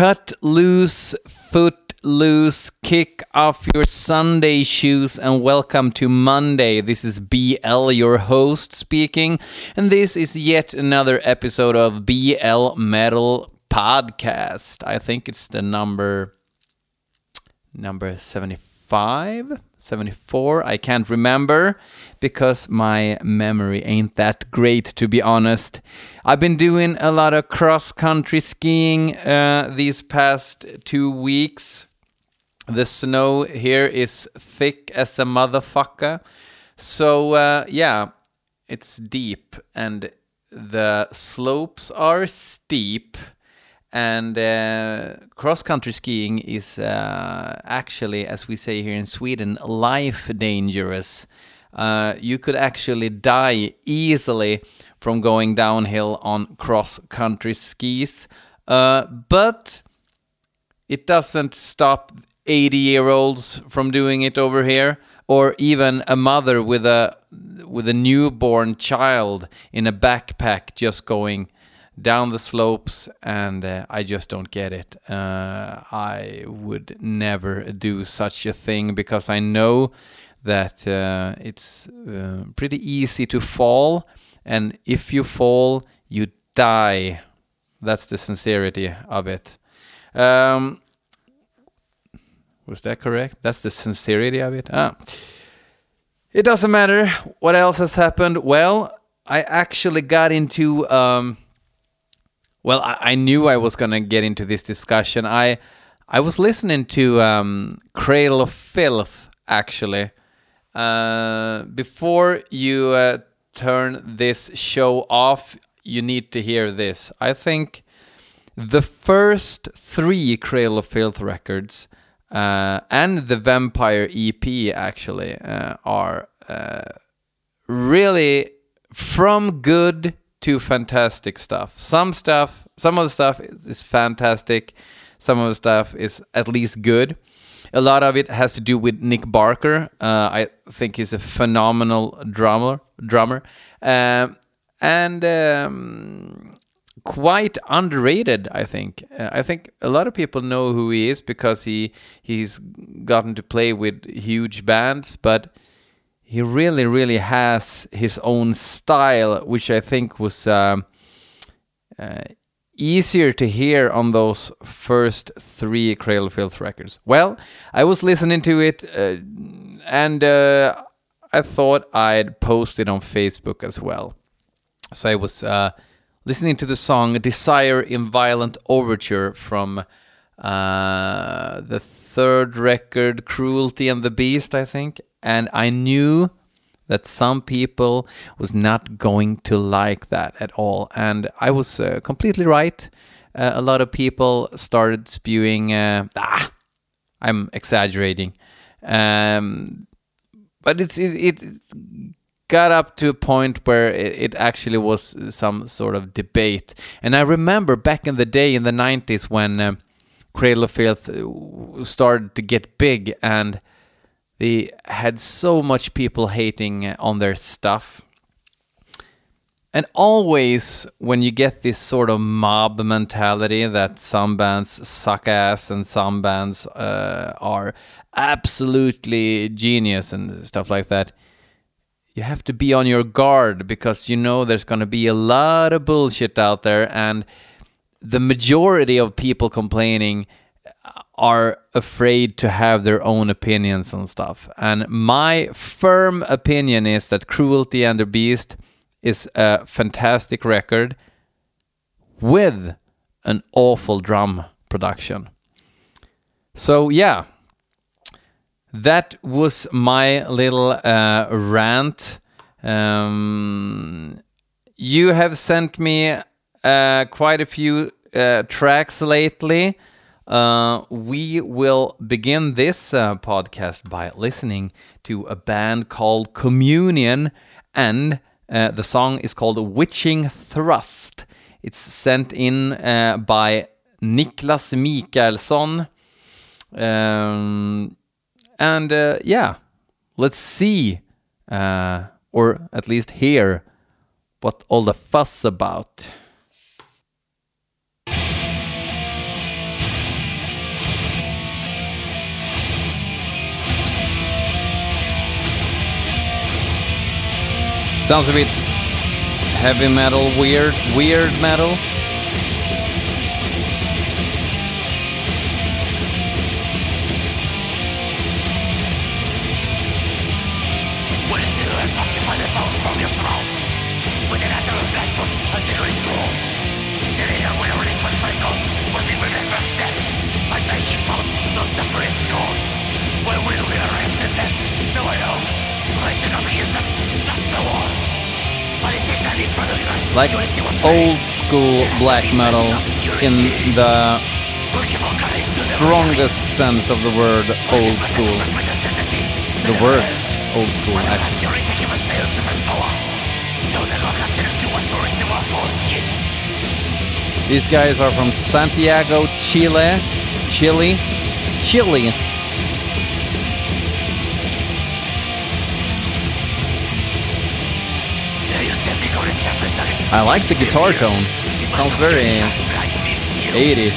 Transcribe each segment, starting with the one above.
cut loose, foot loose, kick off your Sunday shoes, and welcome to Monday. This is BL, your host, speaking, and this is yet another episode of BL Metal Podcast. I think it's the number number 75 74 i can't remember because my memory ain't that great to be honest. I've been doing a lot of cross country skiing uh, these past two weeks. The snow here is thick as a motherfucker. So uh, yeah it's deep and the slopes are steep and uh, cross country skiing is uh, actually, as we say here in Sweden, life dangerous. Uh, you could actually die easily from going downhill on cross country skis, uh, but it doesn't stop 80 year olds from doing it over here, or even a mother with a with a newborn child in a backpack just going down the slopes, and uh, I just don't get it. Uh, I would never do such a thing because I know that uh, it's uh, pretty easy to fall, and if you fall, you die. That's the sincerity of it. Um, was that correct? That's the sincerity of it. Ah. It doesn't matter what else has happened. Well, I actually got into um, well, I, I knew I was going to get into this discussion. I I was listening to um, Cradle of Filth actually. Uh, before you uh, turn this show off, you need to hear this. I think the first three Cradle of Filth records uh, and the Vampire EP actually uh, are uh, really from good to fantastic stuff. Some stuff, some of the stuff is, is, fantastic. Some of the stuff is at least good. A lot of it has to do with Nick Barker. Uh, I think he's a phenomenal drummer, drummer, um, and um, quite underrated. I think. Uh, I think a lot of people know who he is because he he's gotten to play with huge bands, but he really, really has his own style, which I think was um, uh, easier to hear on those first three Cradle Filth records. Well, I was listening to it, uh, and uh, I thought I'd post it on Facebook as well. So I was uh, listening to the song "Desire in Violent Overture" from uh, the third record, "Cruelty and the Beast," I think and I knew that some people was not going to like that at all. And I was uh, completely right. Uh, a lot of people started spewing uh, ah I'm exaggerating. Um, but it's it, it, got up to a point where it, it, actually was some sort of debate. And I remember back in the day in the 90s when uh, Cradle of Filth uh, started to get big and they had so much people hating on their stuff. And always, when you get this sort of mob mentality that some bands suck ass and some bands uh, are absolutely genius and stuff like that, you have to be on your guard because you know there's going to be a lot of bullshit out there, and the majority of people complaining are afraid to have their own opinions on stuff. And my firm opinion is that Cruelty and the Beast is a fantastic record with an awful drum production. So, yeah, that was my little uh, rant. Um, you have sent me uh, quite a few uh, tracks lately. Uh, we will begin this uh, podcast by listening to a band called Communion, and uh, the song is called Witching Thrust. It's sent in uh, by Niklas Mikaelsson. Um, and uh, yeah, let's see, or at least hear, what all the fuss about. Sounds a bit heavy metal, weird, weird metal. Like old school black metal in the strongest sense of the word old school. The words old school, actually. These guys are from Santiago, Chile. Chile. Chile. I like the guitar tone. It sounds very 80s.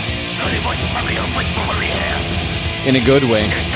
In a good way.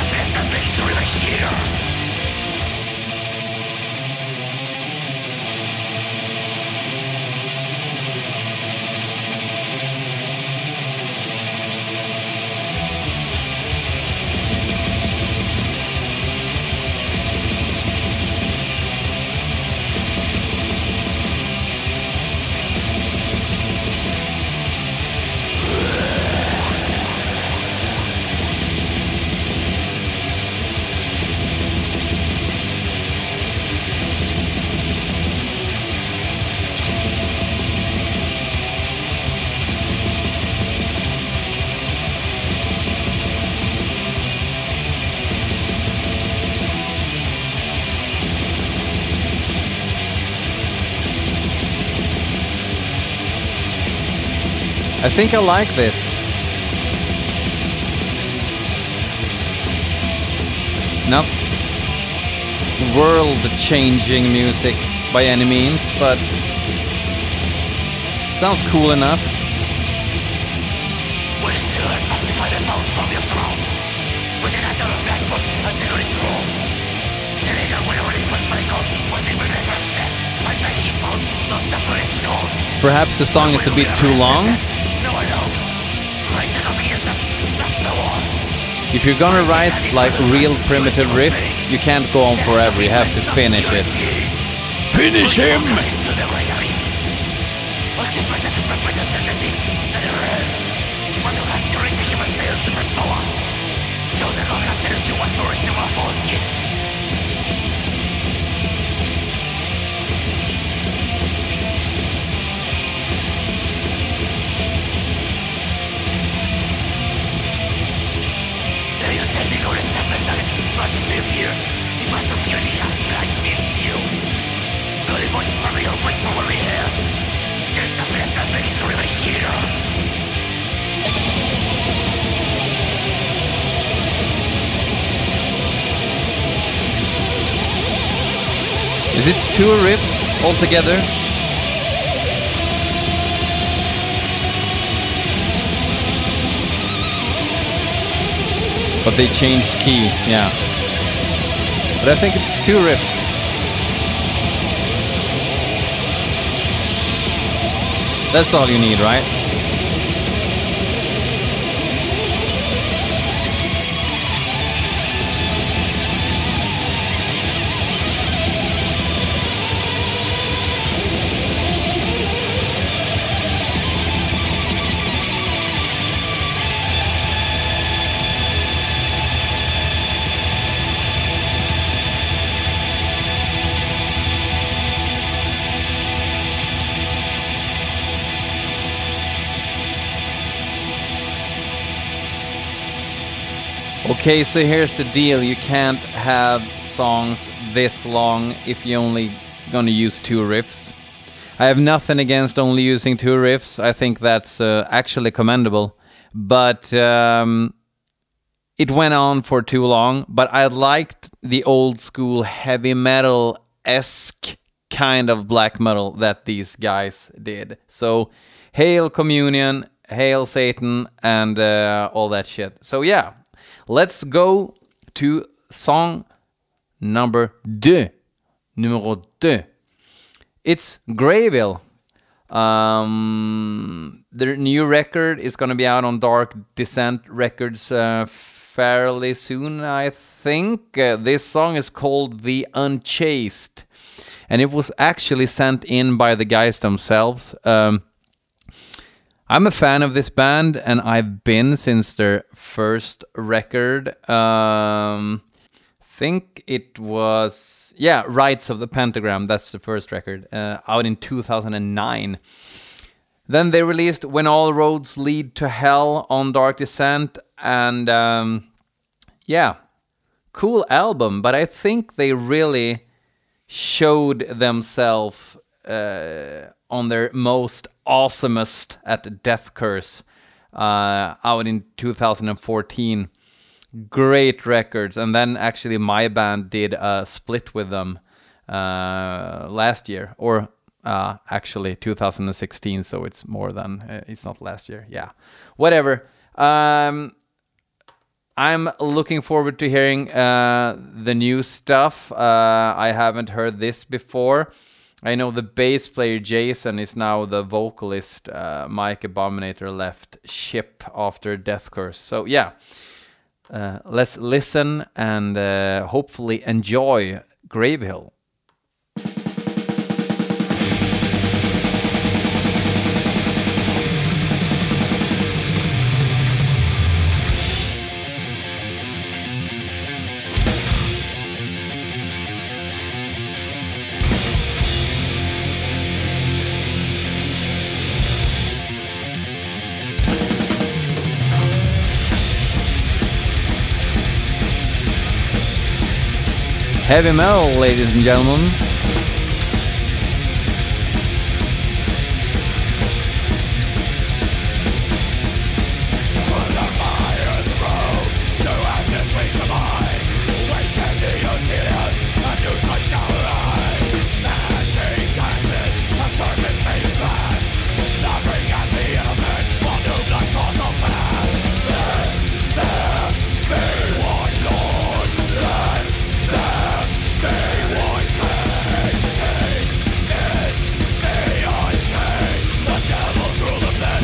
Think I like this. Not world-changing music by any means, but sounds cool enough. Perhaps the song is a bit too long. If you're gonna write like real primitive riffs, you can't go on forever, you have to finish it. Finish him! Two riffs altogether? But they changed key, yeah. But I think it's two riffs. That's all you need, right? Okay, so here's the deal. You can't have songs this long if you're only gonna use two riffs. I have nothing against only using two riffs. I think that's uh, actually commendable. But um, it went on for too long. But I liked the old school heavy metal esque kind of black metal that these guys did. So, hail communion, hail Satan, and uh, all that shit. So, yeah, Let's go to song number 2. Numéro 2. it's Gravehill. Um, their new record is going to be out on Dark Descent Records uh, fairly soon, I think. Uh, this song is called The Unchaste, and it was actually sent in by the guys themselves. Um, I'm a fan of this band, and I've been since their first record. Um, think it was yeah rites of the pentagram that's the first record uh, out in 2009 then they released when all roads lead to hell on dark descent and um, yeah cool album but i think they really showed themselves uh, on their most awesomest at death curse uh, out in 2014 great records. And then actually, my band did a split with them uh, last year, or uh, actually 2016. So it's more than uh, it's not last year. Yeah, whatever. Um, I'm looking forward to hearing uh, the new stuff. Uh, I haven't heard this before. I know the bass player Jason is now the vocalist. Uh, Mike Abominator left ship after Death Curse. So yeah, uh, let's listen and uh, hopefully enjoy Gravehill. Heavy metal, ladies and gentlemen.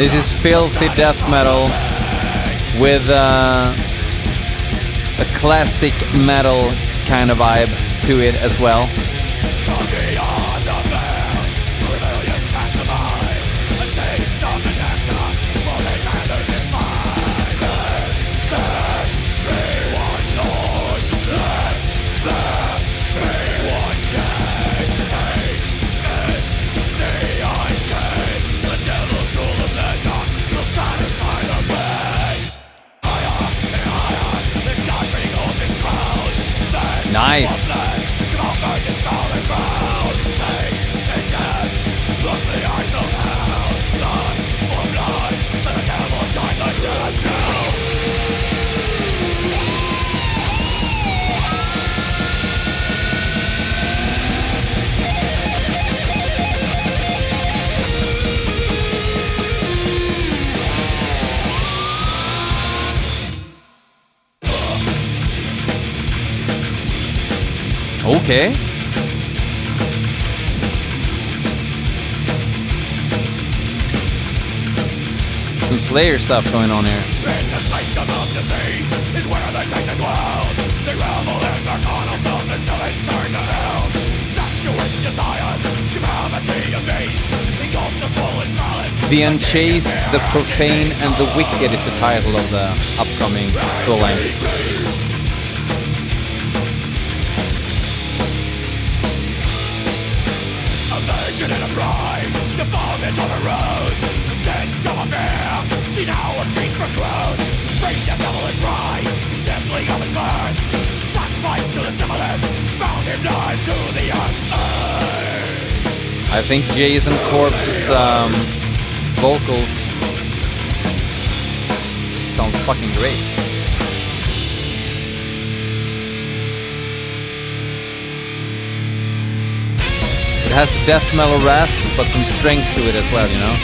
This is filthy death metal with uh, a classic metal kind of vibe to it as well. Nice. Okay. Some Slayer stuff going on here. In the sanctum of disease is where the dwell. They revel in their carnal filth until they turn to hell. Desires, depravity beast. Engulf the swollen phallus. The Unchaste, the Profane, and the Wicked is the title of the upcoming full length. The vomit rose, of a now feast for crows. Bring the devil bride, simply of his birth. Sacrifice to the bound him nigh to the earth. I think Jason Corpse's um, vocals sounds fucking great. It has death metal rasp, but some strength to it as well, you know?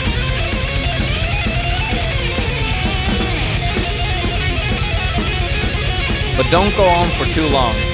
But don't go on for too long.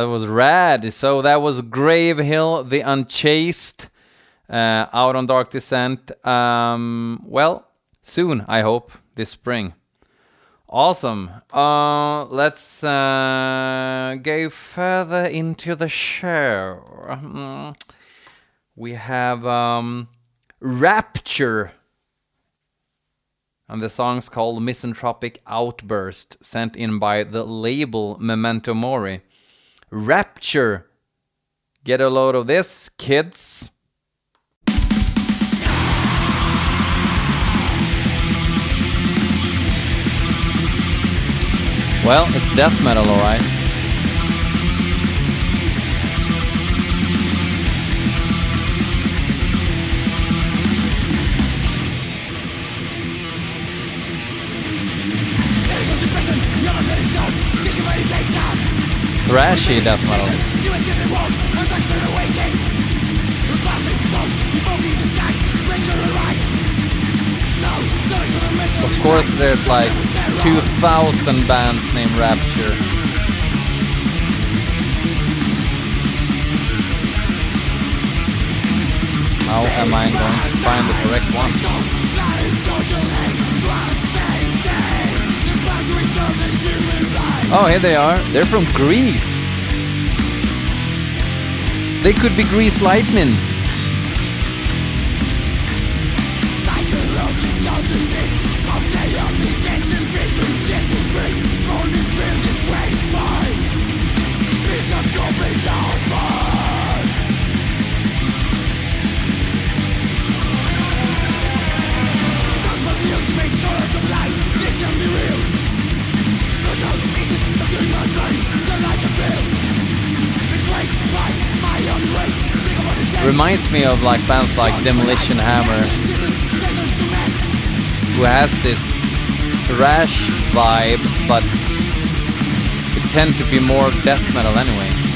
That was rad. So that was Grave Hill, The Unchaste, uh, out on Dark Descent. Um, well, soon, I hope, this spring. Awesome. Uh, let's uh, go further into the show. We have um, Rapture. And the song's called Misanthropic Outburst, sent in by the label Memento Mori. Rapture. Get a load of this, kids. Well, it's death metal, alright. Thrashy death metal. Of course, there's like 2,000 bands named Rapture. How am I going to find the correct one? Oh, here they are. They're from Greece. They could be Grease Lightning. Reminds me of like bands like Demolition Hammer, who has this thrash vibe, but tend to be more death metal anyway.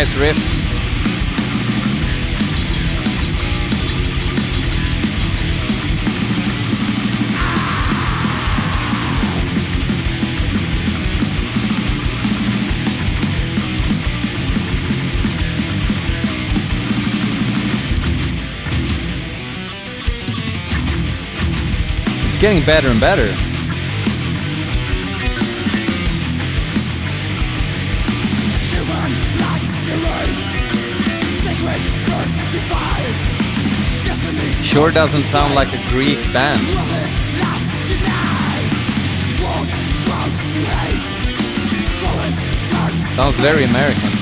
Nice riff. It's getting better and better. Sure doesn't sound like a Greek band. Sounds very American.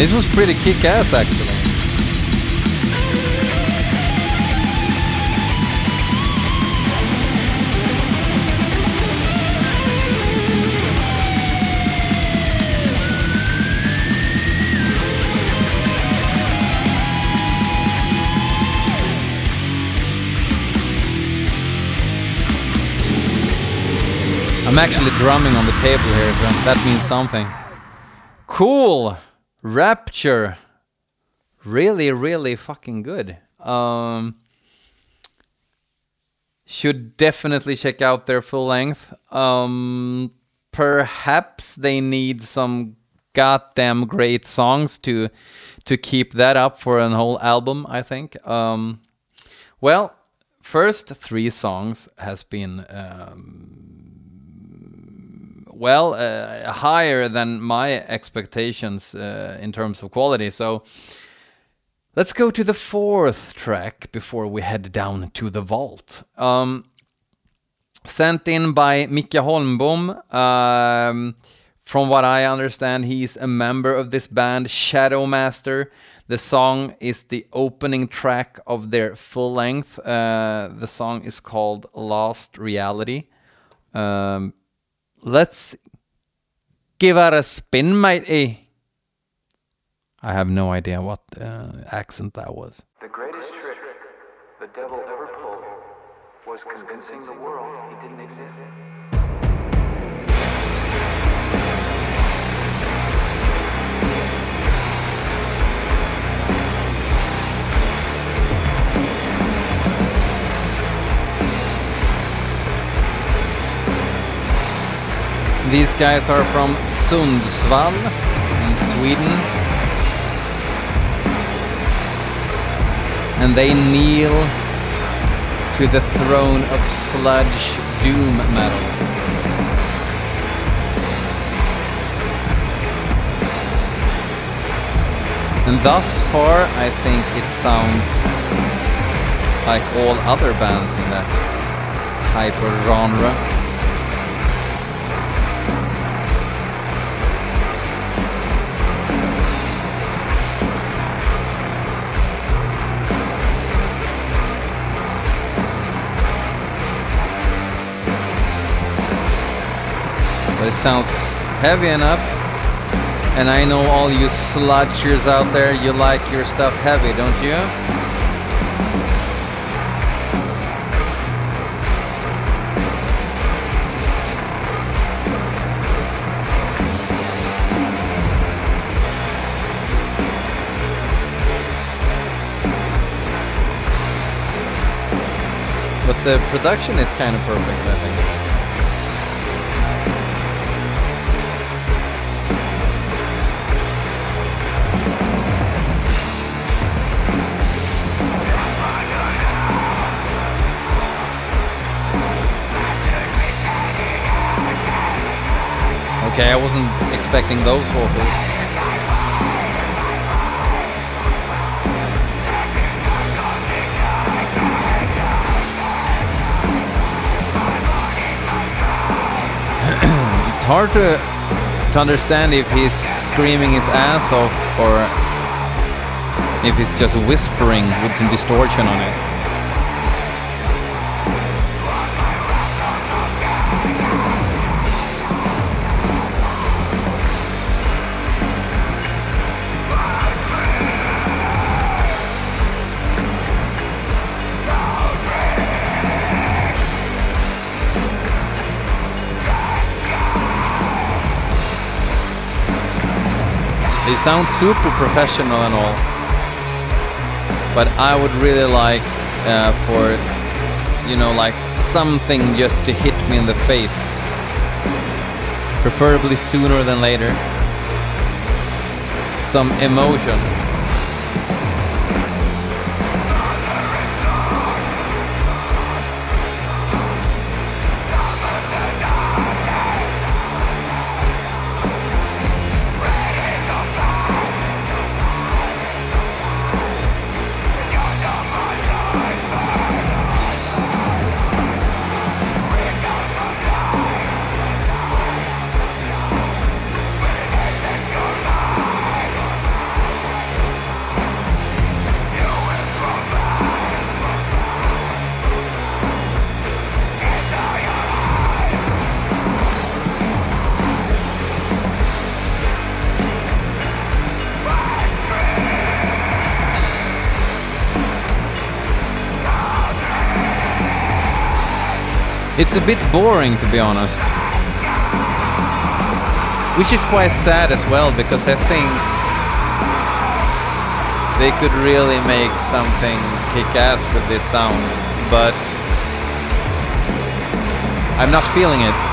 This was pretty kick-ass actually. I'm actually drumming on the table here, so that means something. Cool! Rapture. Really, really fucking good. Um, should definitely check out their full length. Um, perhaps they need some goddamn great songs to to keep that up for an whole album. I think. Um, well, first three songs has been um, well uh, higher than my expectations uh, in terms of quality. So let's go to the fourth track before we head down to the vault. Um, sent in by Micke Holmbom. Um, from what I understand, he's a member of this band, Shadow Master. The song is the opening track of their full length. Uh, the song is called Lost Reality. Um, let's give her a spin, matey. I have no idea what uh, accent that was. The greatest trick the devil ever pulled was convincing the world he didn't exist. These guys are from Sundsvall in Sweden. And they kneel to the throne of sludge doom metal. And thus far, I think it sounds like all other bands in that type of genre. It sounds heavy enough. And I know all you sludgers out there, you like your stuff heavy, don't you? But the production is kind of perfect, I think. Okay, I wasn't expecting those vocals. it's hard to to understand if he's screaming his ass off or if he's just whispering with some distortion on it. Sound super professional and all, but I would really like uh, for you know like something just to hit me in the face, preferably sooner than later. Some emotion. It's a bit boring to be honest. Which is quite sad as well because I think they could really make something kick ass with this sound, but I'm not feeling it.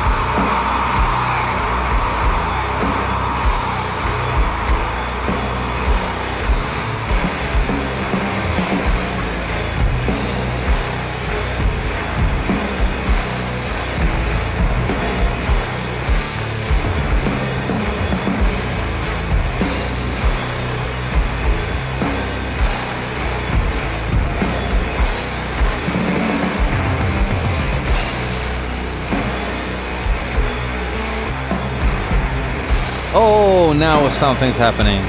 Now something's happening.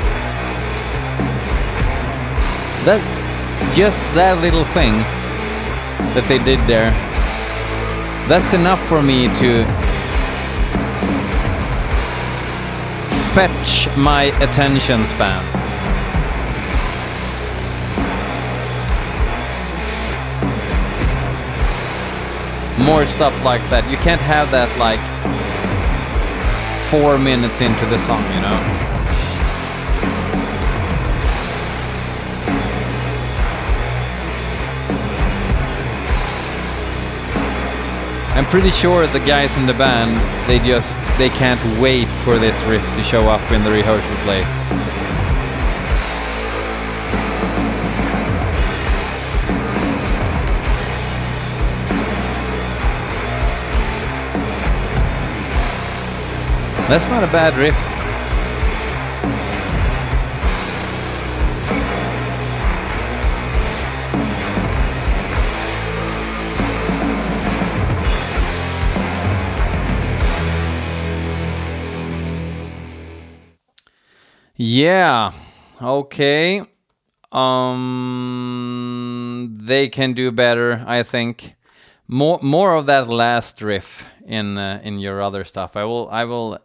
That just that little thing that they did there. That's enough for me to fetch my attention span. More stuff like that. You can't have that like four minutes into the song, you know? I'm pretty sure the guys in the band, they just, they can't wait for this riff to show up in the rehearsal place. That's not a bad riff. Yeah. Okay. Um they can do better, I think. More more of that last riff in uh, in your other stuff. I will I will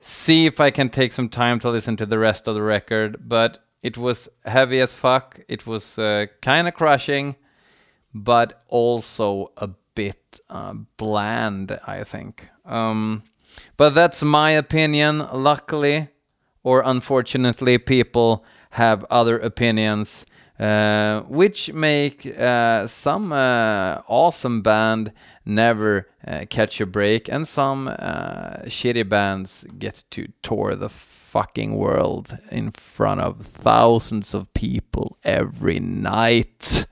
see if I can take some time to listen to the rest of the record, but it was heavy as fuck. It was uh, kind of crushing, but also a bit uh, bland, I think. Um, but that's my opinion. Luckily, or unfortunately, people have other opinions, uh, which make uh, some uh, awesome band never uh, catch a break, and some shitty bands get to tour the fucking world in front of thousands of people every night.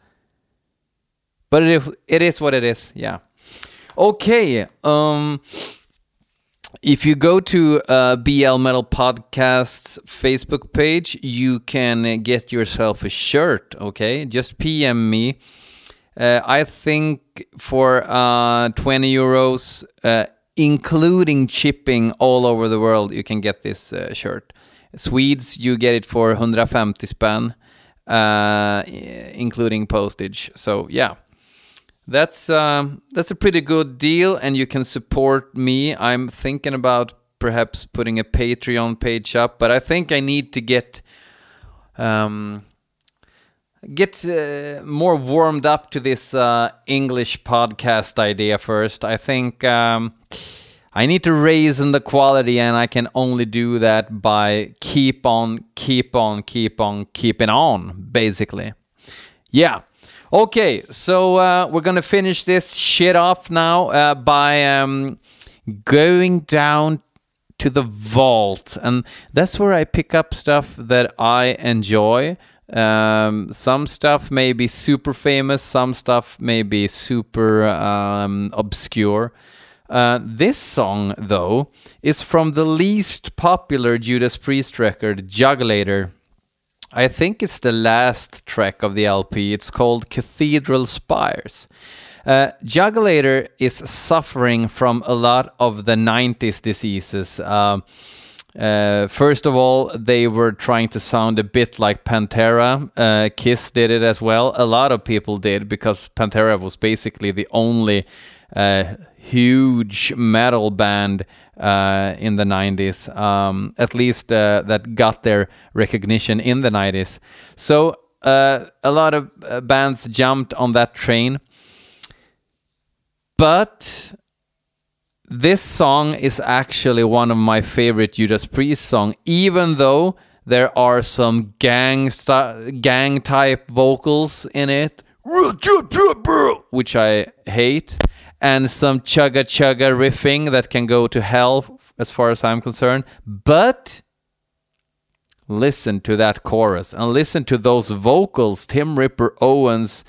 But it is, it is what it is, yeah. Okay, um, if you go to uh, BL Metal Podcast's Facebook page, you can get yourself a shirt, okay? Just PM me uh, I think for uh, 20 euros, uh, including shipping all over the world, you can get this uh, shirt. Swedes, you get it for 150 spänn, uh, including postage. So yeah, that's um, that's a pretty good deal, and you can support me. I'm thinking about perhaps putting a Patreon page up, but I think I need to get. Um, get uh, more warmed up to this uh, English podcast idea first. I think um, I need to raise in the quality, and I can only do that by keep on, keep on, keep on, keeping on, basically. Yeah. Okay, so uh, we're gonna finish this shit off now uh, by um, going down to the vault, and that's where I pick up stuff that I enjoy um, some stuff may be super famous, some stuff may be super um, obscure. Uh, this song, though, is from the least popular Judas Priest record, Jugulator. I think it's the last track of the LP. It's called Cathedral Spires. Uh, is suffering from a lot of the 90s diseases. Uh, uh, first of all, they were trying to sound a bit like Pantera. Uh, Kiss did it as well. A lot of people did because Pantera was basically the only uh, huge metal band uh, in the 90s, um, at least uh, that got their recognition in the 90s. So uh, a lot of bands jumped on that train. But this song is actually one of my favorite Judas Priest song, even though there are some gang gang type vocals in it, which I hate, and some chugga chugga riffing that can go to hell as far as I'm concerned. But listen to that chorus and listen to those vocals. Tim Ripper Owens,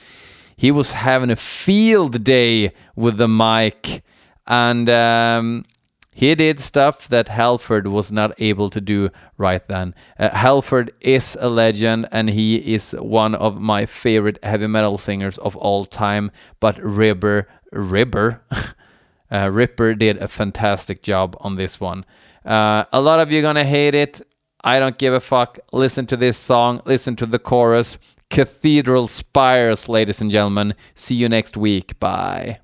he was having a field day with the mic and um, he did stuff that Halford was not able to do right then. Uh, Halford is a legend and he is one of my favorite heavy metal singers of all time. But Ripper, Ripper, uh, Ripper did a fantastic job on this one. Uh, a lot of you gonna hate it. I don't give a fuck. Listen to this song. Listen to the chorus. Cathedral Spires, ladies and gentlemen. See you next week. Bye.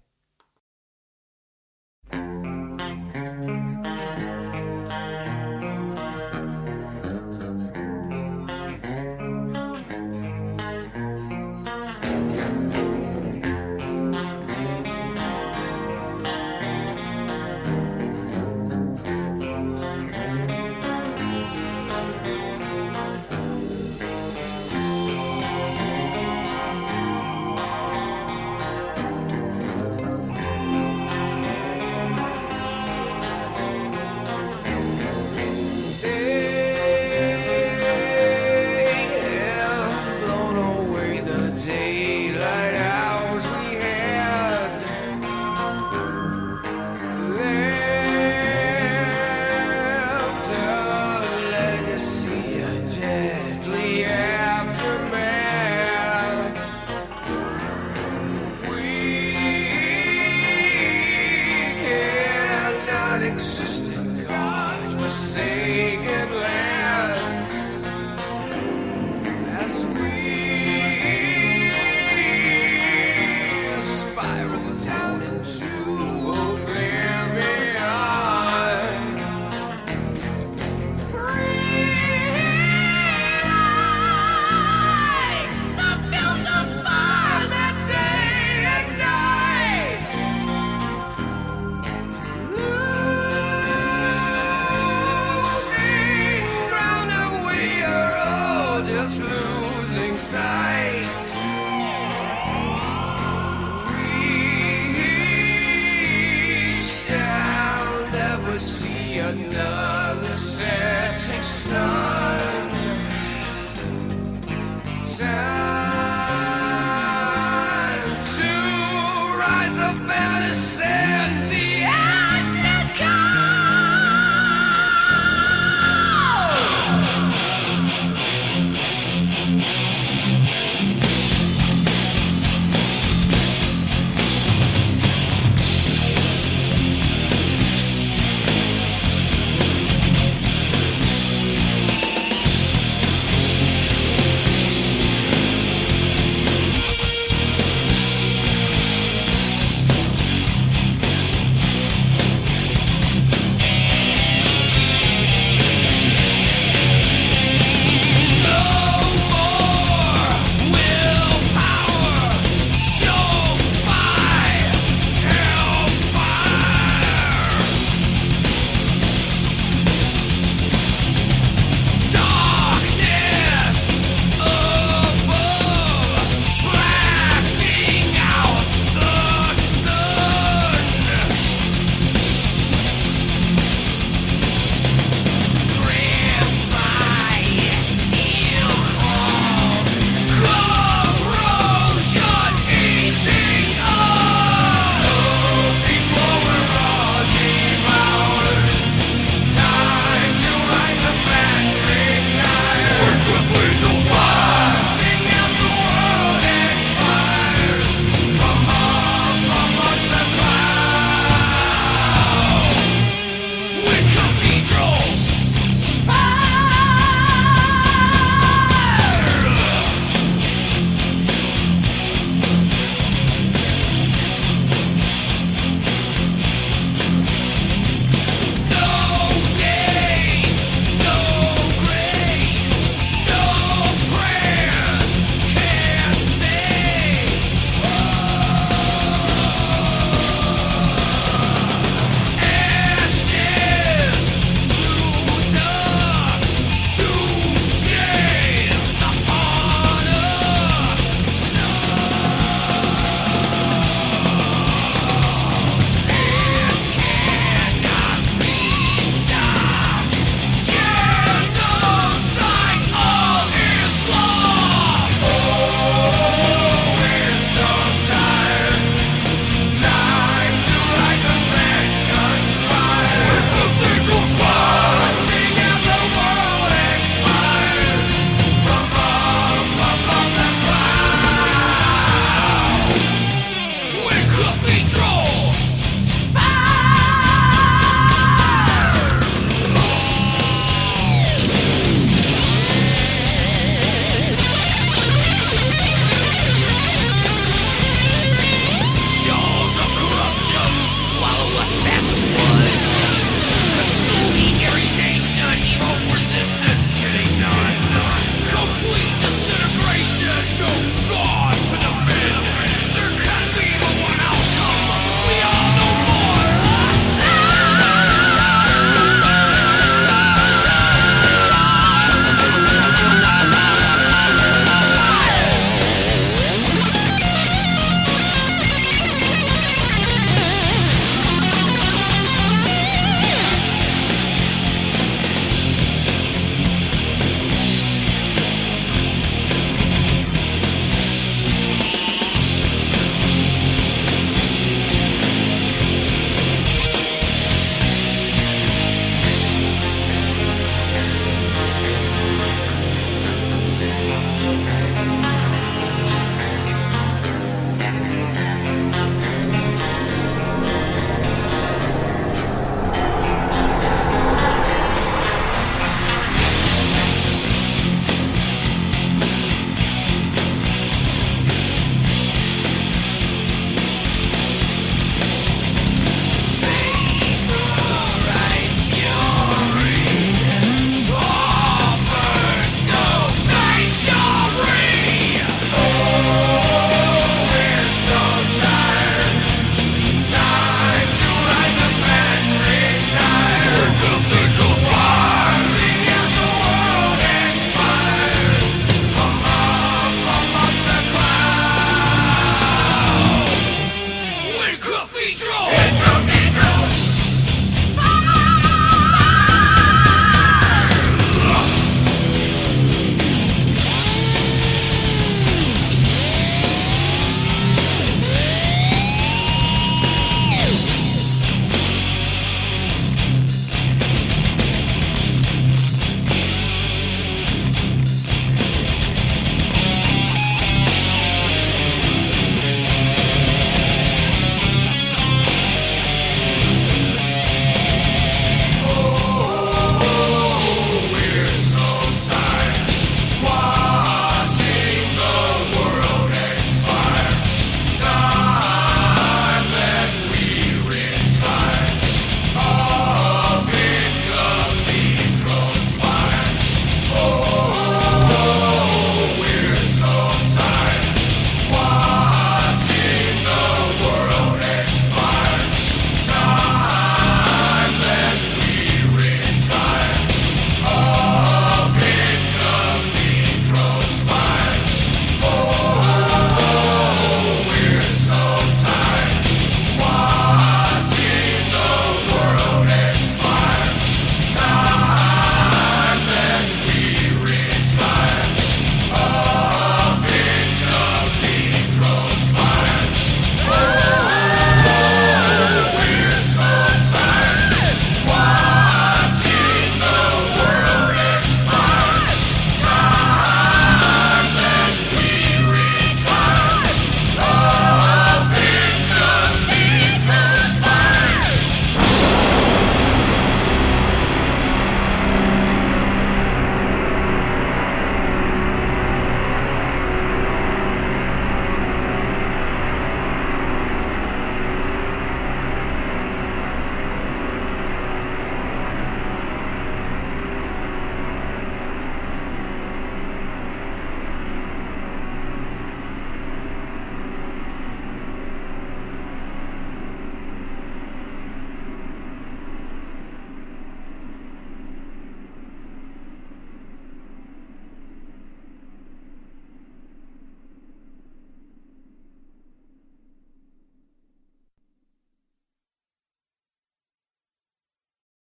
feet draw.